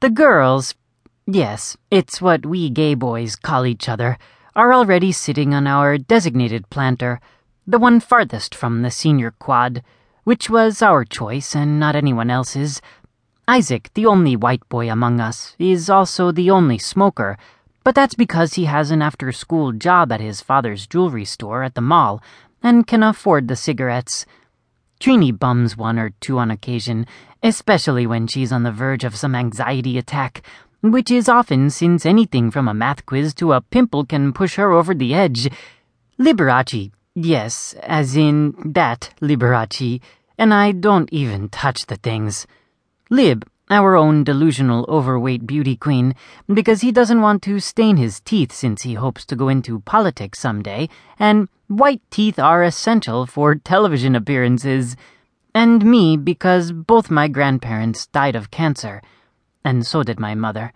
The girls, yes, it's what we gay boys call each other, are already sitting on our designated planter, the one farthest from the senior quad, which was our choice and not anyone else's. Isaac, the only white boy among us, is also the only smoker, but that's because he has an after school job at his father's jewelry store at the mall and can afford the cigarettes. Trini bums one or two on occasion, especially when she's on the verge of some anxiety attack, which is often since anything from a math quiz to a pimple can push her over the edge. Liberace, yes, as in that Liberace, and I don't even touch the things. Lib, our own delusional overweight beauty queen, because he doesn't want to stain his teeth since he hopes to go into politics someday, and white teeth are essential for television appearances. And me, because both my grandparents died of cancer, and so did my mother.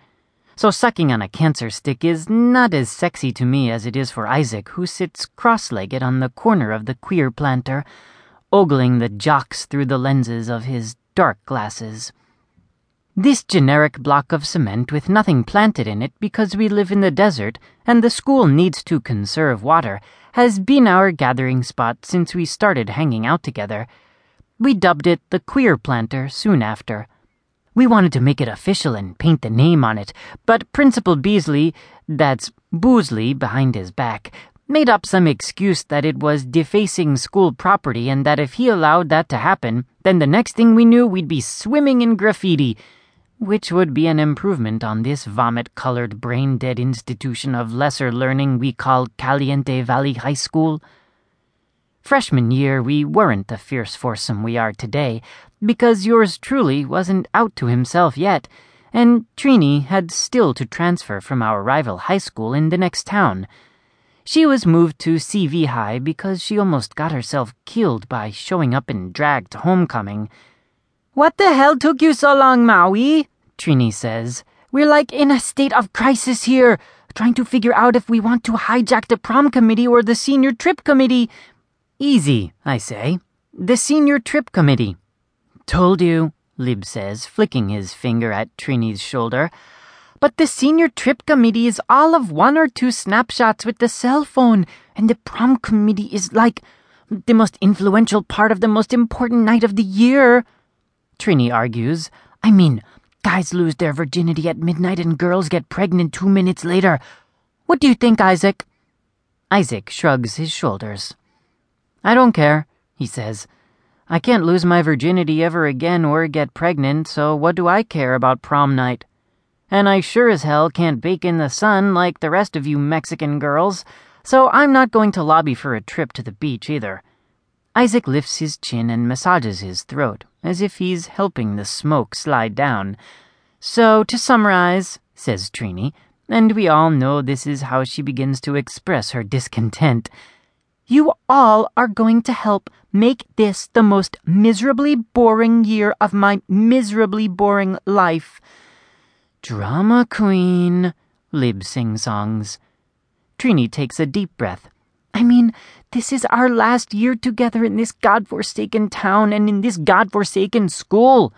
So sucking on a cancer stick is not as sexy to me as it is for Isaac, who sits cross legged on the corner of the queer planter, ogling the jocks through the lenses of his dark glasses. This generic block of cement with nothing planted in it because we live in the desert and the school needs to conserve water has been our gathering spot since we started hanging out together. We dubbed it the Queer Planter soon after. We wanted to make it official and paint the name on it, but Principal Beasley, that's Boozley behind his back, made up some excuse that it was defacing school property and that if he allowed that to happen, then the next thing we knew we'd be swimming in graffiti which would be an improvement on this vomit colored, brain dead institution of lesser learning we call Caliente Valley High School. Freshman year, we weren't the fierce foursome we are today, because yours truly wasn't out to himself yet, and Trini had still to transfer from our rival high school in the next town. She was moved to CV High because she almost got herself killed by showing up in drag to homecoming. What the hell took you so long, Maui? Trini says. We're like in a state of crisis here, trying to figure out if we want to hijack the prom committee or the senior trip committee. Easy, I say. The senior trip committee. Told you, Lib says, flicking his finger at Trini's shoulder. But the senior trip committee is all of one or two snapshots with the cell phone, and the prom committee is like the most influential part of the most important night of the year. Trini argues. I mean, Guys lose their virginity at midnight and girls get pregnant two minutes later. What do you think, Isaac? Isaac shrugs his shoulders. I don't care, he says. I can't lose my virginity ever again or get pregnant, so what do I care about prom night? And I sure as hell can't bake in the sun like the rest of you Mexican girls, so I'm not going to lobby for a trip to the beach either. Isaac lifts his chin and massages his throat, as if he's helping the smoke slide down. So, to summarize, says Trini, and we all know this is how she begins to express her discontent. You all are going to help make this the most miserably boring year of my miserably boring life. Drama queen, Lib sing songs. Trini takes a deep breath. I mean, this is our last year together in this god-forsaken town and in this god-forsaken school.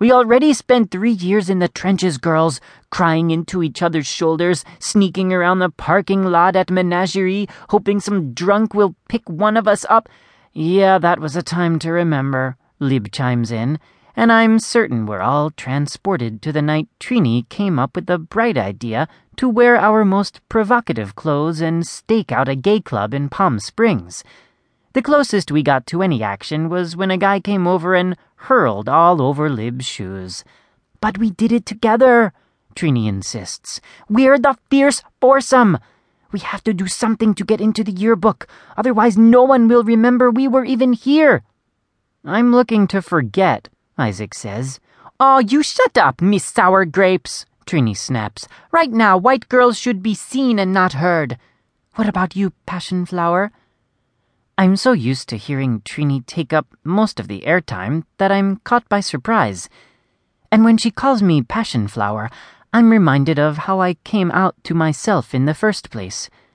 We already spent three years in the trenches, girls, crying into each other's shoulders, sneaking around the parking lot at Menagerie, hoping some drunk will pick one of us up. Yeah, that was a time to remember, Lib chimes in, and I'm certain we're all transported to the night Trini came up with the bright idea to wear our most provocative clothes and stake out a gay club in Palm Springs. The closest we got to any action was when a guy came over and hurled all over Lib's shoes. But we did it together, Trini insists. We're the fierce foursome. We have to do something to get into the yearbook, otherwise no one will remember we were even here. I'm looking to forget, Isaac says. Oh, you shut up, Miss Sour Grapes. Trini snaps. Right now, white girls should be seen and not heard. What about you, Passion Flower? I'm so used to hearing Trini take up most of the airtime that I'm caught by surprise. And when she calls me Passion Flower, I'm reminded of how I came out to myself in the first place.